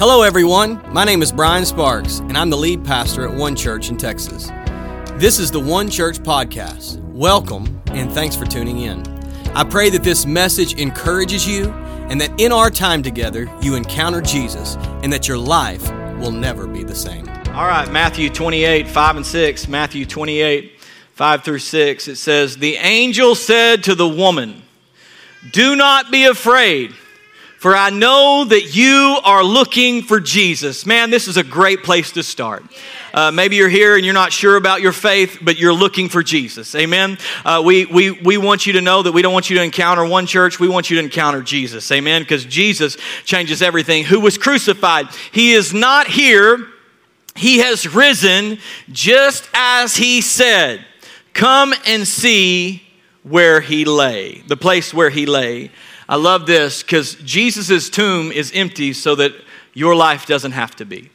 Hello, everyone. My name is Bryan Sparks, and I'm the lead pastor at One Church in Texas. This is the One Church Podcast. Welcome, and thanks for tuning in. I pray that this message encourages you and that in our time together, you encounter Jesus and that your life will never be the same. All right, Matthew 28, 5 and 6. Matthew 28, 5 through 6. It says, The angel said to the woman, Do not be afraid. For I know that you are looking for Jesus. Man, this is a great place to start. Uh, maybe you're here and you're not sure about your faith, but you're looking for Jesus. Amen. Uh, we, we, we want you to know that we don't want you to encounter one church. We want you to encounter Jesus. Amen. Because Jesus changes everything. Who was crucified? He is not here. He has risen just as he said. Come and see where he lay, the place where he lay. I love this because Jesus' tomb is empty so that your life doesn't have to be. Yes.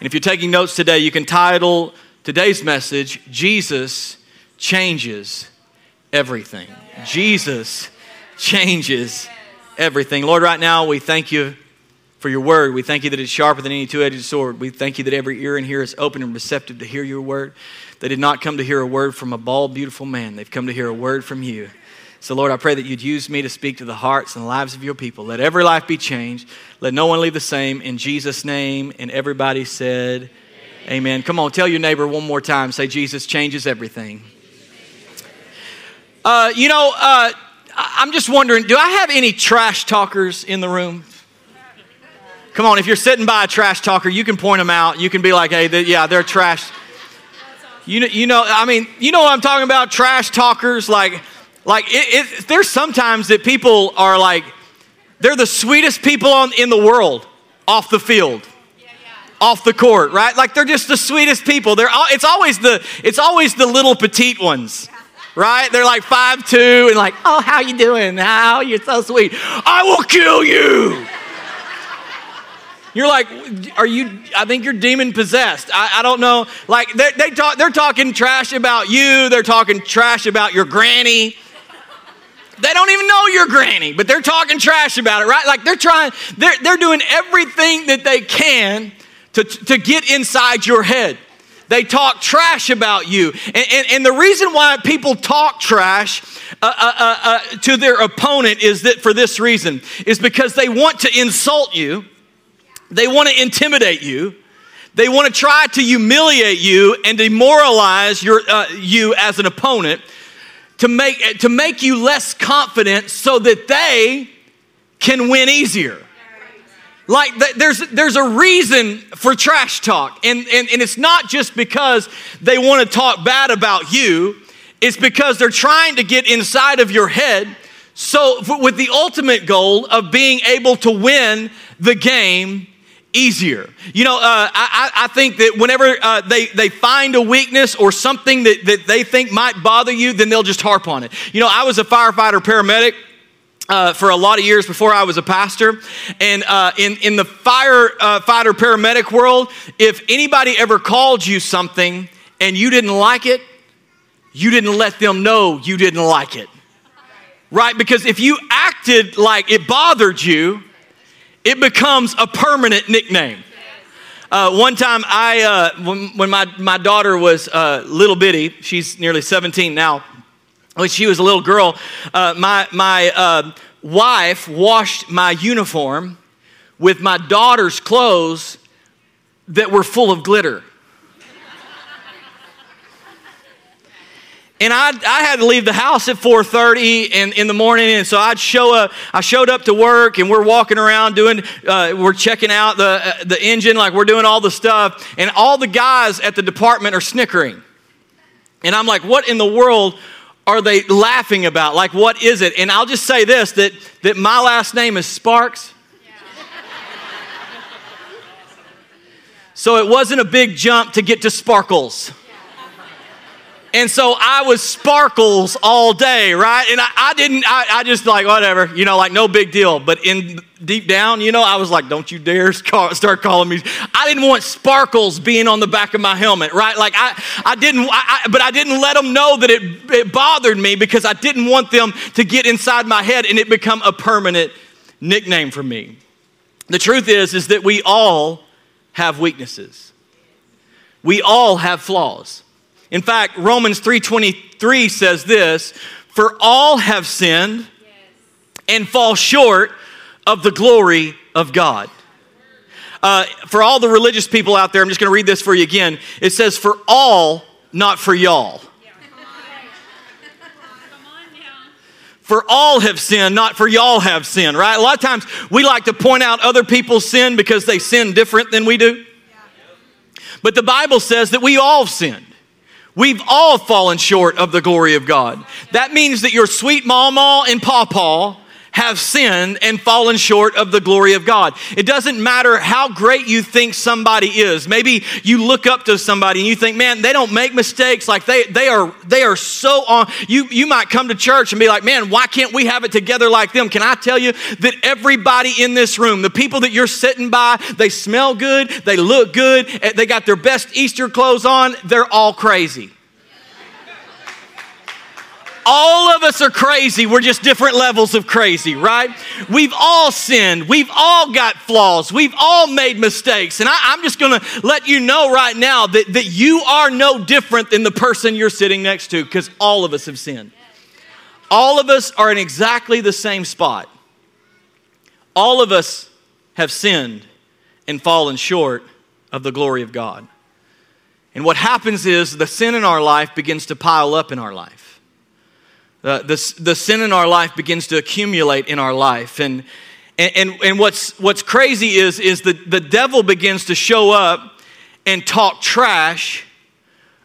And if you're taking notes today, you can title today's message, Jesus Changes Everything. Yes. Jesus changes everything. Lord, right now we thank you for your word. We thank you that it's sharper than any two edged sword. We thank you that every ear in here is open and receptive to hear your word. They did not come to hear a word from a bald, beautiful man, they've come to hear a word from you. So, Lord, I pray that you'd use me to speak to the hearts and lives of your people. Let every life be changed. Let no one leave the same. In Jesus' name. And everybody said, Amen. Amen. Come on, tell your neighbor one more time. Say, Jesus changes everything. Uh, you know, uh, I'm just wondering do I have any trash talkers in the room? Come on, if you're sitting by a trash talker, you can point them out. You can be like, hey, yeah, they're trash. You know, you know, I mean, you know what I'm talking about? Trash talkers, like, like, it, it, there's sometimes that people are like, they're the sweetest people on, in the world off the field. Off the court, right? Like they're just the sweetest people. They're all, it's always the it's always the little petite ones right? They're like five two and like, oh, how you doing? How you're so sweet. I will kill you. You're like, are you? I think you're demon possessed. I, I don't know. Like they, they talk, they're talking trash about you. They're talking trash about your granny. They don't even know your granny, but they're talking trash about it, right? Like they're trying, they're, they're doing everything that they can to, to get inside your head. They talk trash about you. And, and, and the reason why people talk trash uh, uh, uh, uh to their opponent is that for this reason is because they want to insult you, they want to intimidate you, they want to try to humiliate you and demoralize your, uh, you as an opponent to make, to make you less confident so that they can win easier. Like there's, there's a reason for trash talk. And, and, and it's not just because they want to talk bad about you, it's because they're trying to get inside of your head. So, with the ultimate goal of being able to win the game easier. You know, uh, I, I, think that whenever uh, they, they find a weakness or something that, that they think might bother you, then they'll just harp on it. You know, I was a firefighter paramedic. Uh, for a lot of years before I was a pastor. And uh, in, in the firefighter uh, paramedic world, if anybody ever called you something and you didn't like it, you didn't let them know you didn't like it. Right? Because if you acted like it bothered you, it becomes a permanent nickname. Uh, one time, I uh, when, when, my, my daughter was uh, little bitty, she's nearly 17 now. When she was a little girl, uh, my my uh, wife washed my uniform with my daughter's clothes that were full of glitter. And I, I had to leave the house at 4.30 in, in the morning and so i'd show up i showed up to work and we're walking around doing uh, we're checking out the, uh, the engine like we're doing all the stuff and all the guys at the department are snickering. And i'm like what in the world are they laughing about? Like what is it? And i'll just say this that, that my last name is sparks. So it wasn't a big jump to get to sparkles and so I was sparkles all day, right? And I, I didn't, I, I, just like, whatever, you know, like no big deal. But in deep down, you know, I was like, don't you dare start calling me. I didn't want sparkles being on the back of my helmet, right? Like I, I didn't, I, but I didn't let them know that it, it bothered me because I didn't want them to get inside my head and it become a permanent nickname for me. The truth is, is that we all have weaknesses. We all have flaws. In fact, Romans 3:23 says this, "For all have sinned and fall short of the glory of God." Uh, for all the religious people out there, I'm just going to read this for you again. It says, "For all, not for y'all." For all have sinned, not for y'all have sinned, right? A lot of times we like to point out other people's sin because they sin different than we do. But the Bible says that we all sinned. We've all fallen short of the glory of God. That means that your sweet mama and pawpaw have sinned and fallen short of the glory of God. It doesn't matter how great you think somebody is. Maybe you look up to somebody and you think, man, they don't make mistakes. Like they, they are, they are so on. You, you might come to church and be like, man, why can't we have it together like them? Can I tell you that everybody in this room, the people that you're sitting by, they smell good, they look good, eh, they got their best Easter clothes on, they're all crazy. All of us are crazy. We're just different levels of crazy, right? We've all sinned. We've all got flaws. We've all made mistakes. And I, am just going to let you know right now that, that you are no different than the person you're sitting next to because all of us have sinned. All of us are in exactly the same spot. All of us have sinned and fallen short of the glory of God. And what happens is the sin in our life begins to pile up in our life. Uh, the, the sin in our life begins to accumulate in our life. And, and, and what's, what's crazy is, is the, the devil begins to show up and talk trash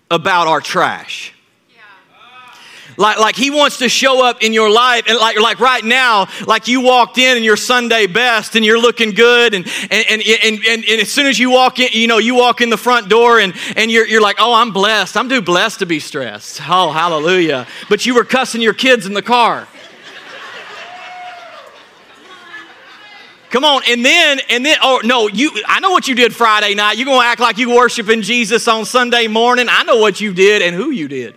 about our trash. Like, like he wants to show up in your life. And like, like right now, like you walked in in your Sunday best and you're looking good. And, and, and, and, and, and as soon as you walk in, you know, you walk in the front door and, and you're, you're like, oh, I'm blessed. I'm too blessed to be stressed. Oh, hallelujah. But you were cussing your kids in the car. Come on, and then, and then, oh no, you I know what you did Friday night. You're gonna act like you worshiping Jesus on Sunday morning. I know what you did and who you did.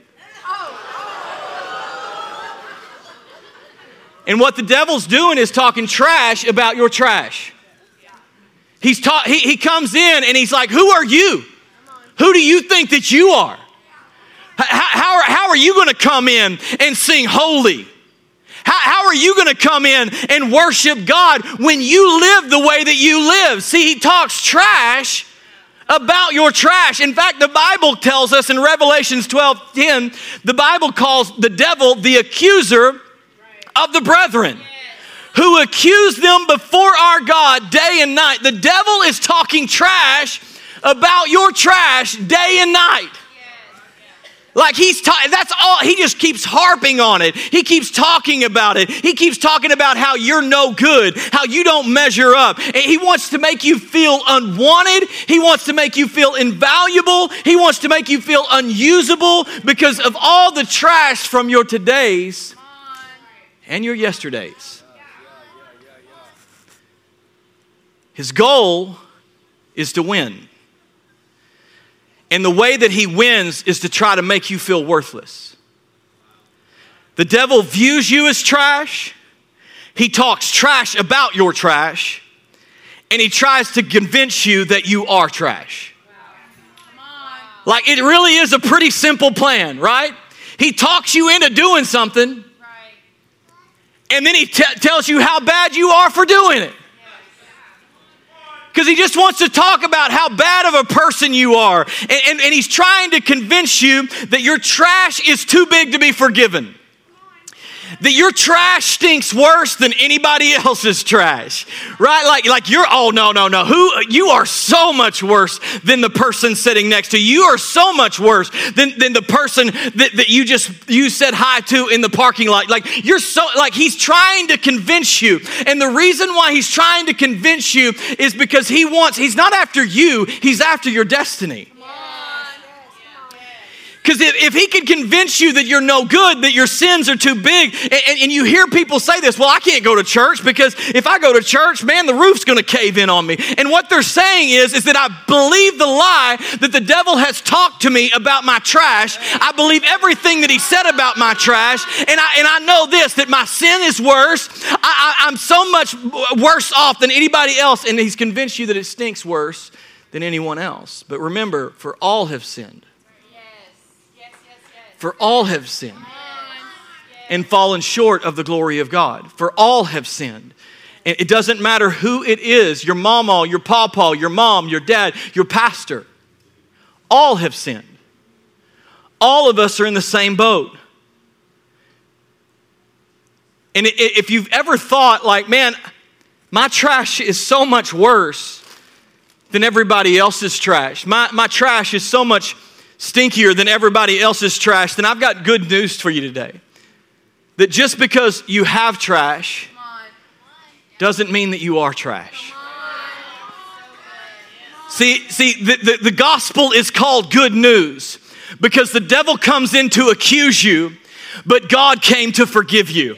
And what the devil's doing is talking trash about your trash. He's ta- he, he comes in and he's like, Who are you? Who do you think that you are? How, how, how are you going to come in and sing holy? How, how are you going to come in and worship God when you live the way that you live? See, he talks trash about your trash. In fact, the Bible tells us in Revelations 12 10, the Bible calls the devil the accuser of the brethren who accuse them before our God day and night. The devil is talking trash about your trash day and night. Like he's ta- that's all he just keeps harping on it. He keeps talking about it. He keeps talking about how you're no good, how you don't measure up. And He wants to make you feel unwanted. He wants to make you feel invaluable. He wants to make you feel unusable because of all the trash from your todays and your yesterdays. His goal is to win. And the way that he wins is to try to make you feel worthless. The devil views you as trash. He talks trash about your trash. And he tries to convince you that you are trash. Like it really is a pretty simple plan, right? He talks you into doing something and then he t- tells you how bad you are for doing it. Because he just wants to talk about how bad of a person you are. And, and, and he's trying to convince you that your trash is too big to be forgiven that your trash stinks worse than anybody else's trash right? Like like you're oh no no no. Who you are so much worse than the person sitting next to you. You are so much worse than, than the person that, that you just you said hi to in the parking lot. Like you're so like he's trying to convince you. And the reason why he's trying to convince you is because he wants he's not after you he's after your destiny Because if, if he can convince you that you're no good, that your sins are too big, and, and you hear people say this, well, I can't go to church because if I go to church, man, the roof's going to cave in on me. And what they're saying is, is that I believe the lie that the devil has talked to me about my trash. I believe everything that he said about my trash, and I, and I know this, that my sin is worse. I, I, I'm so much worse off than anybody else, and he's convinced you that it stinks worse than anyone else. But remember, for all have sinned. For all have sinned and fallen short of the glory of God. For all have sinned. It doesn't matter who it is your mama, your papa, your mom, your dad, your pastor. All have sinned. All of us are in the same boat. And if you've ever thought, like, man, my trash is so much worse than everybody else's trash. My, my trash is so much stinkier than everybody else's trash, then I've got good news for you today. That just because you have trash doesn't mean that you are trash. See, see, the, the, the gospel is called good news because the devil comes in to accuse you, but God came to forgive you.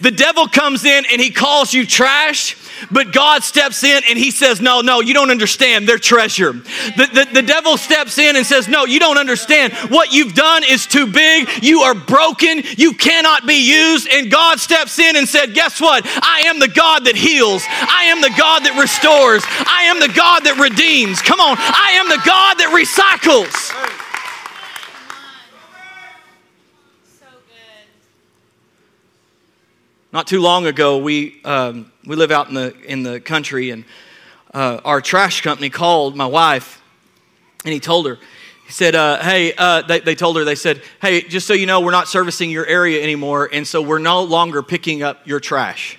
The devil comes in and he calls you trash, but God steps in and he says, No, no, you don't understand. They're treasure. The, the, the, devil steps in and says, No, you don't understand. What you've done is too big. You are broken. You cannot be used. And God steps in and said, Guess what? I am the God that heals. I am the God that restores. I am the God that redeems. Come on. I am the God that recycles. Not too long ago, we, um, we live out in the, in the country, and uh, our trash company called my wife, and he told her, he said, uh, Hey, uh, they, they told her, they said, Hey, just so you know, we're not servicing your area anymore, and so we're no longer picking up your trash.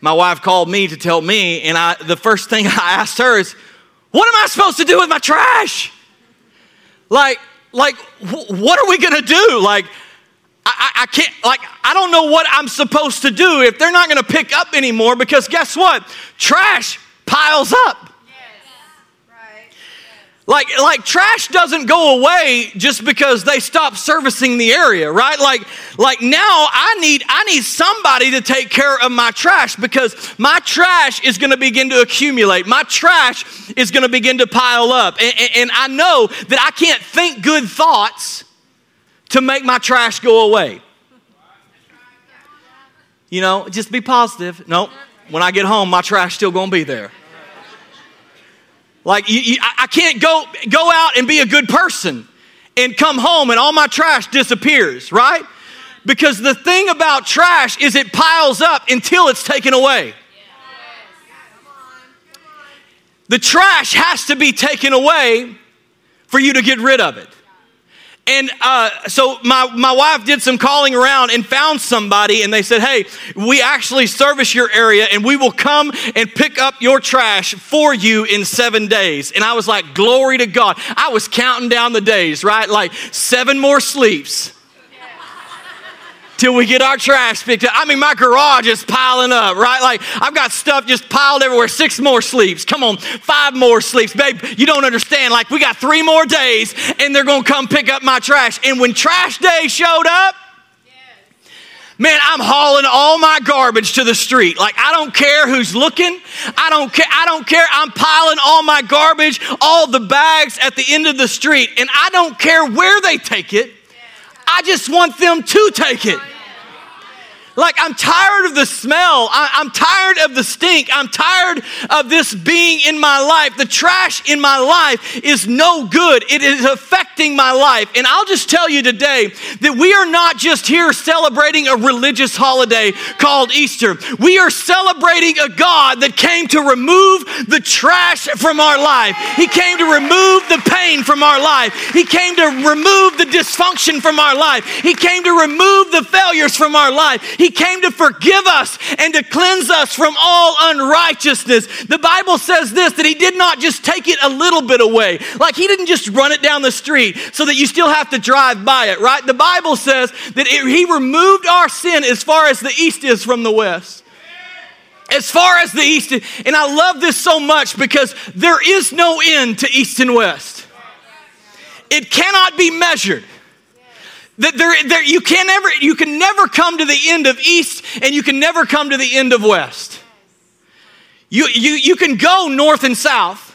My wife called me to tell me, and I, the first thing I asked her is, What am I supposed to do with my trash? Like, like, what are we gonna do? Like, I, I, can't, like, I don't know what I'm supposed to do if they're not going to pick up anymore because guess what? Trash piles up. Like, like trash doesn't go away just because they stop servicing the area, right? Like, like now I need, I need somebody to take care of my trash because my trash is going to begin to accumulate. My trash is going to begin to pile up. And, and, and I know that I can't think good thoughts to make my trash go away. You know, just be positive. No, nope. when I get home, my trash still gonna be there. Like you, you, I can't go go out and be a good person and come home and all my trash disappears, right? Because the thing about trash is it piles up until it's taken away. The trash has to be taken away for you to get rid of it. And uh, so my, my wife did some calling around and found somebody, and they said, Hey, we actually service your area, and we will come and pick up your trash for you in seven days. And I was like, Glory to God. I was counting down the days, right? Like seven more sleeps till we get our trash picked up. I mean, my garage is piling up, right? Like, I've got stuff just piled everywhere. Six more sleeps. Come on, five more sleeps. Babe, you don't understand. Like, we got three more days, and they're going to come pick up my trash. And when trash day showed up, Man, I'm hauling all my garbage to the street. Like I don't care who's looking. I don't care. I don't care. I'm piling all my garbage, all the bags at the end of the street, and I don't care where they take it. I just want them to take it. Like, I'm tired of the smell. I, am tired of the stink. I'm tired of this being in my life. The trash in my life is no good. It is affecting my life. And I'll just tell you today that we are not just here celebrating a religious holiday called Easter. We are celebrating a God that came to remove the trash from our life. He came to remove the pain from our life. He came to remove the dysfunction from our life. He came to remove the failures from our life. He came to forgive us and to cleanse us from all unrighteousness. The Bible says this that He did not just take it a little bit away, like He didn't just run it down the street so that you still have to drive by it, right? The Bible says that it, He removed our sin as far as the east is from the west as far as the east and i love this so much because there is no end to east and west it cannot be measured. That there, there, you, can never, you can never come to the end of east and you can never come to the end of west. You, you, you can go north and south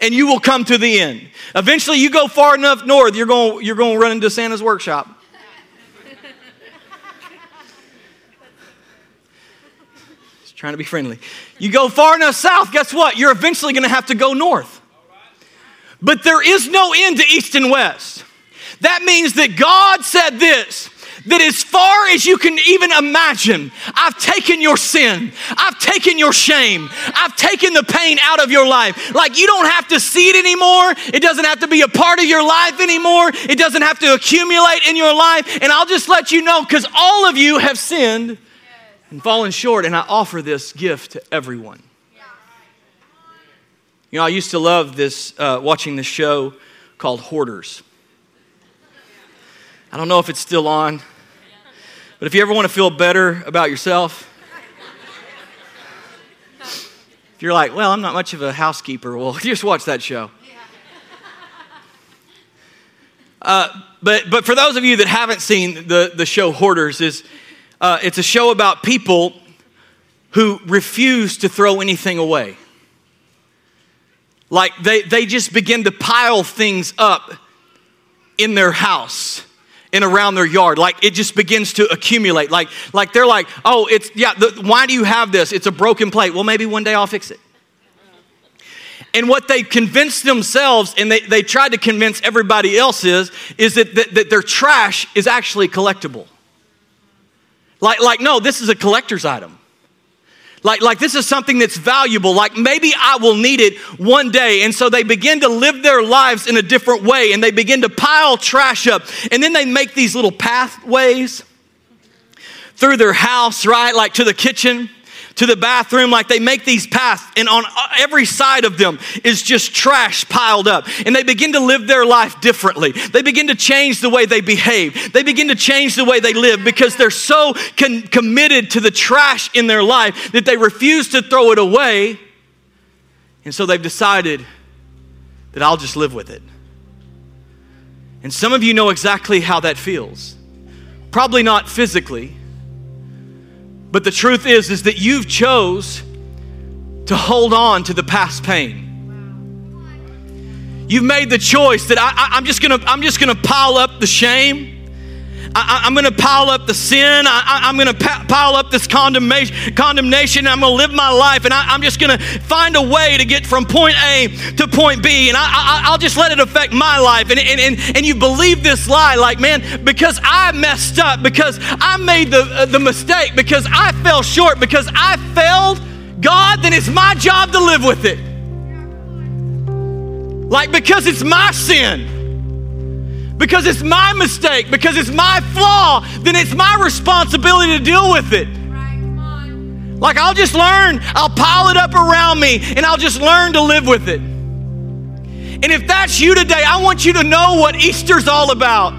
and you will come to the end. Eventually, you go far enough north, you're going, you're going to run into Santa's workshop. Just trying to be friendly. You go far enough south, guess what? You're eventually going to have to go north. But there is no end to east and west. That means that God said this that as far as you can even imagine, I've taken your sin, I've taken your shame, I've taken the pain out of your life. Like you don't have to see it anymore, it doesn't have to be a part of your life anymore, it doesn't have to accumulate in your life. And I'll just let you know because all of you have sinned and fallen short, and I offer this gift to everyone. You know, I used to love this, uh, watching this show called Hoarders. I don't know if it's still on, but if you ever want to feel better about yourself, if you're like, well, I'm not much of a housekeeper, well, just watch that show. Uh, but, but for those of you that haven't seen the, the show Hoarders, is, uh, it's a show about people who refuse to throw anything away. Like they, they just begin to pile things up in their house and around their yard. Like it just begins to accumulate. Like, like they're like, oh, it's, yeah, the, why do you have this? It's a broken plate. Well, maybe one day I'll fix it. And what they convinced themselves, and they, they tried to convince everybody else is, is that, that, that their trash is actually collectible. Like, like, no, this is a collector's item. Like, like this is something that's valuable. Like maybe I will need it one day. And so they begin to live their lives in a different way and they begin to pile trash up. And then they make these little pathways through their house, right? Like to the kitchen to the bathroom like they make these paths and on uh, every side of them is just trash piled up. And they begin to live their life differently. They begin to change the way they behave. They begin to change the way they live because they're so con- committed to the trash in their life that they refuse to throw it away. And so they've decided that I'll just live with it. And some of you know exactly how that feels. Probably not physically but the truth is, is that you've chose to hold on to the past pain. You've made the choice that I, am just gonna, I'm just gonna pile up the shame. I, am going to pile up the sin. I, am going to pile up this condemnation. Condemnation. I'm going to live my life, and I, am just going to find a way to get from point A to point B, and I, will just let it affect my life. And, and, and, and you believe this lie, like man, because I messed up, because I made the uh, the mistake, because I fell short, because I failed. God, then it's my job to live with it. Like because it's my sin because it's my mistake, because it's my flaw, then it's my responsibility to deal with it. Like I'll just learn, I'll pile it up around me and I'll just learn to live with it. And if that's you today, I want you to know what Easter's all about.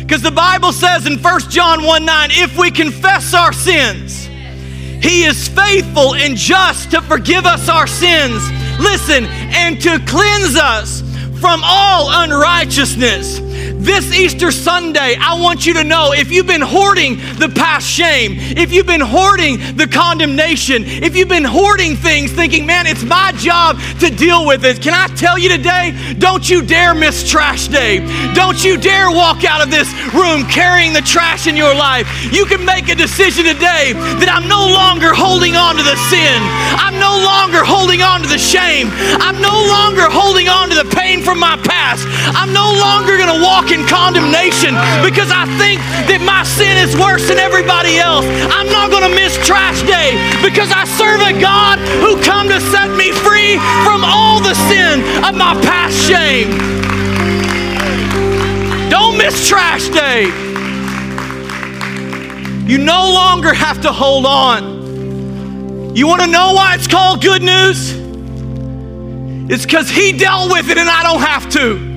Because the Bible says in 1 John 1 9, if we confess our sins, He is faithful and just to forgive us our sins. Listen, and to cleanse us from all unrighteousness. This Easter Sunday, I want you to know if you've been hoarding the past shame, if you've been hoarding the condemnation, if you've been hoarding things thinking, man, it's my job to deal with it, can I tell you today, don't you dare miss trash day. Don't you dare walk out of this room carrying the trash in your life. You can make a decision today that I'm no longer holding on to the sin. I'm no longer holding on to the shame. I'm no longer holding on to the pain from my past. I'm no longer going to walk in condemnation because I think that my sin is worse than everybody else. I'm not going to miss trash day because I serve a God who come to set me free from all the sin of my past shame. Don't miss trash day. You no longer have to hold on. You want to know why it's called good news? It's because he dealt with it and I don't have to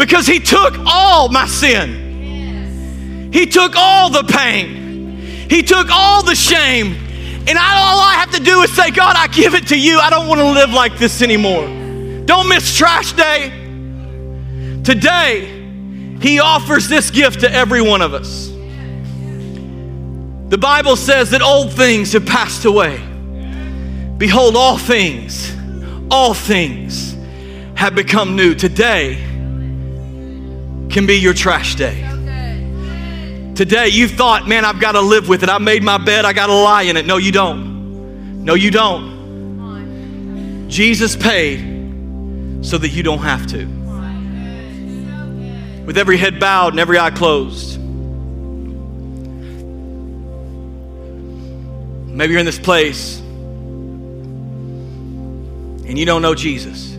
because He took all my sin. He took all the pain. He took all the shame. And I, all I have to do is say, God, I give it to you. I don't want to live like this anymore. Don't miss trash day. Today, He offers this gift to every one of us. The Bible says that old things have passed away. Behold, all things, all things have become new. Today can be your trash day. Today you thought, man, I've got to live with it. I made my bed, I got to lie in it. No, you don't. No, you don't. Jesus paid so that you don't have to. With every head bowed and every eye closed. Maybe you're in this place and you don't know Jesus.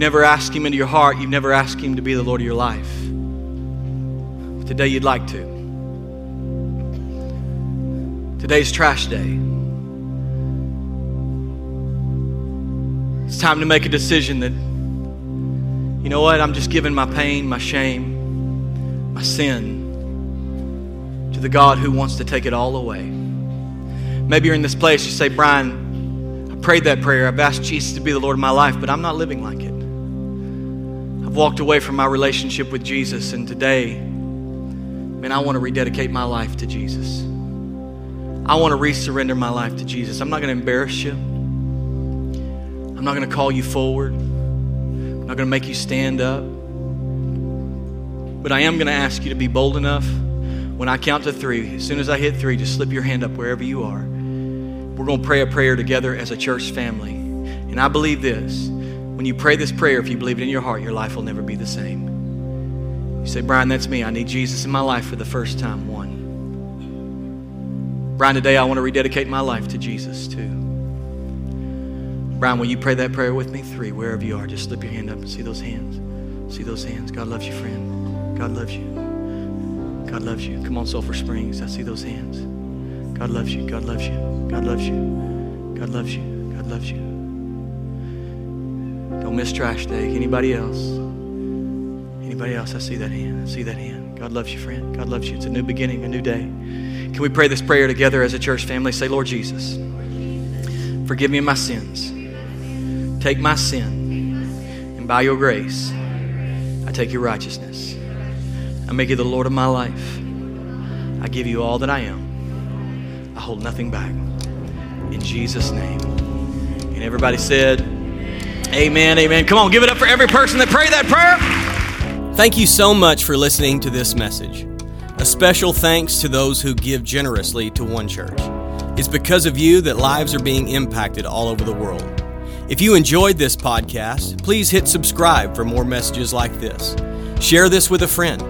Never asked Him into your heart, you've never asked Him to be the Lord of your life. But today you'd like to. Today's trash day. It's time to make a decision that, you know what, I'm just giving my pain, my shame, my sin to the God who wants to take it all away. Maybe you're in this place, you say, Bryan, I prayed that prayer. I've asked Jesus to be the Lord of my life, but I'm not living like it. I've walked away from my relationship with Jesus, and today, man, I want to rededicate my life to Jesus. I want to resurrender my life to Jesus. I'm not going to embarrass you. I'm not going to call you forward. I'm not going to make you stand up. But I am going to ask you to be bold enough when I count to three, as soon as I hit three, just slip your hand up wherever you are. We're going to pray a prayer together as a church family. And I believe this when you pray this prayer, if you believe it in your heart, your life will never be the same. You say, Bryan, that's me. I need Jesus in my life for the first time. One. Bryan, today I want to rededicate my life to Jesus, too. Bryan, will you pray that prayer with me? Three, wherever you are, just slip your hand up and see those hands. See those hands. God loves you, friend. God loves you. God loves you. Come on, Sulphur Springs. I see those hands. God loves you. God loves you. God loves you. God loves you. God loves you. Don't miss trash day. Anybody else? Anybody else? I see that hand. I see that hand. God loves you, friend. God loves you. It's a new beginning, a new day. Can we pray this prayer together as a church family? Say, Lord Jesus, forgive me my sins. Take my sin, and by your grace, I take your righteousness. I make you the Lord of my life. I give you all that I am. I hold nothing back. In Jesus' name. And everybody said, Amen, amen. Come on, give it up for every person that prayed that prayer. Thank you so much for listening to this message. A special thanks to those who give generously to One Church. It's because of you that lives are being impacted all over the world. If you enjoyed this podcast, please hit subscribe for more messages like this. Share this with a friend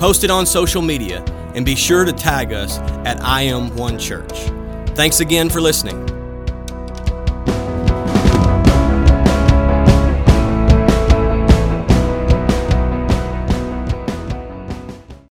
post it on social media, and be sure to tag us at I Am One Church. Thanks again for listening.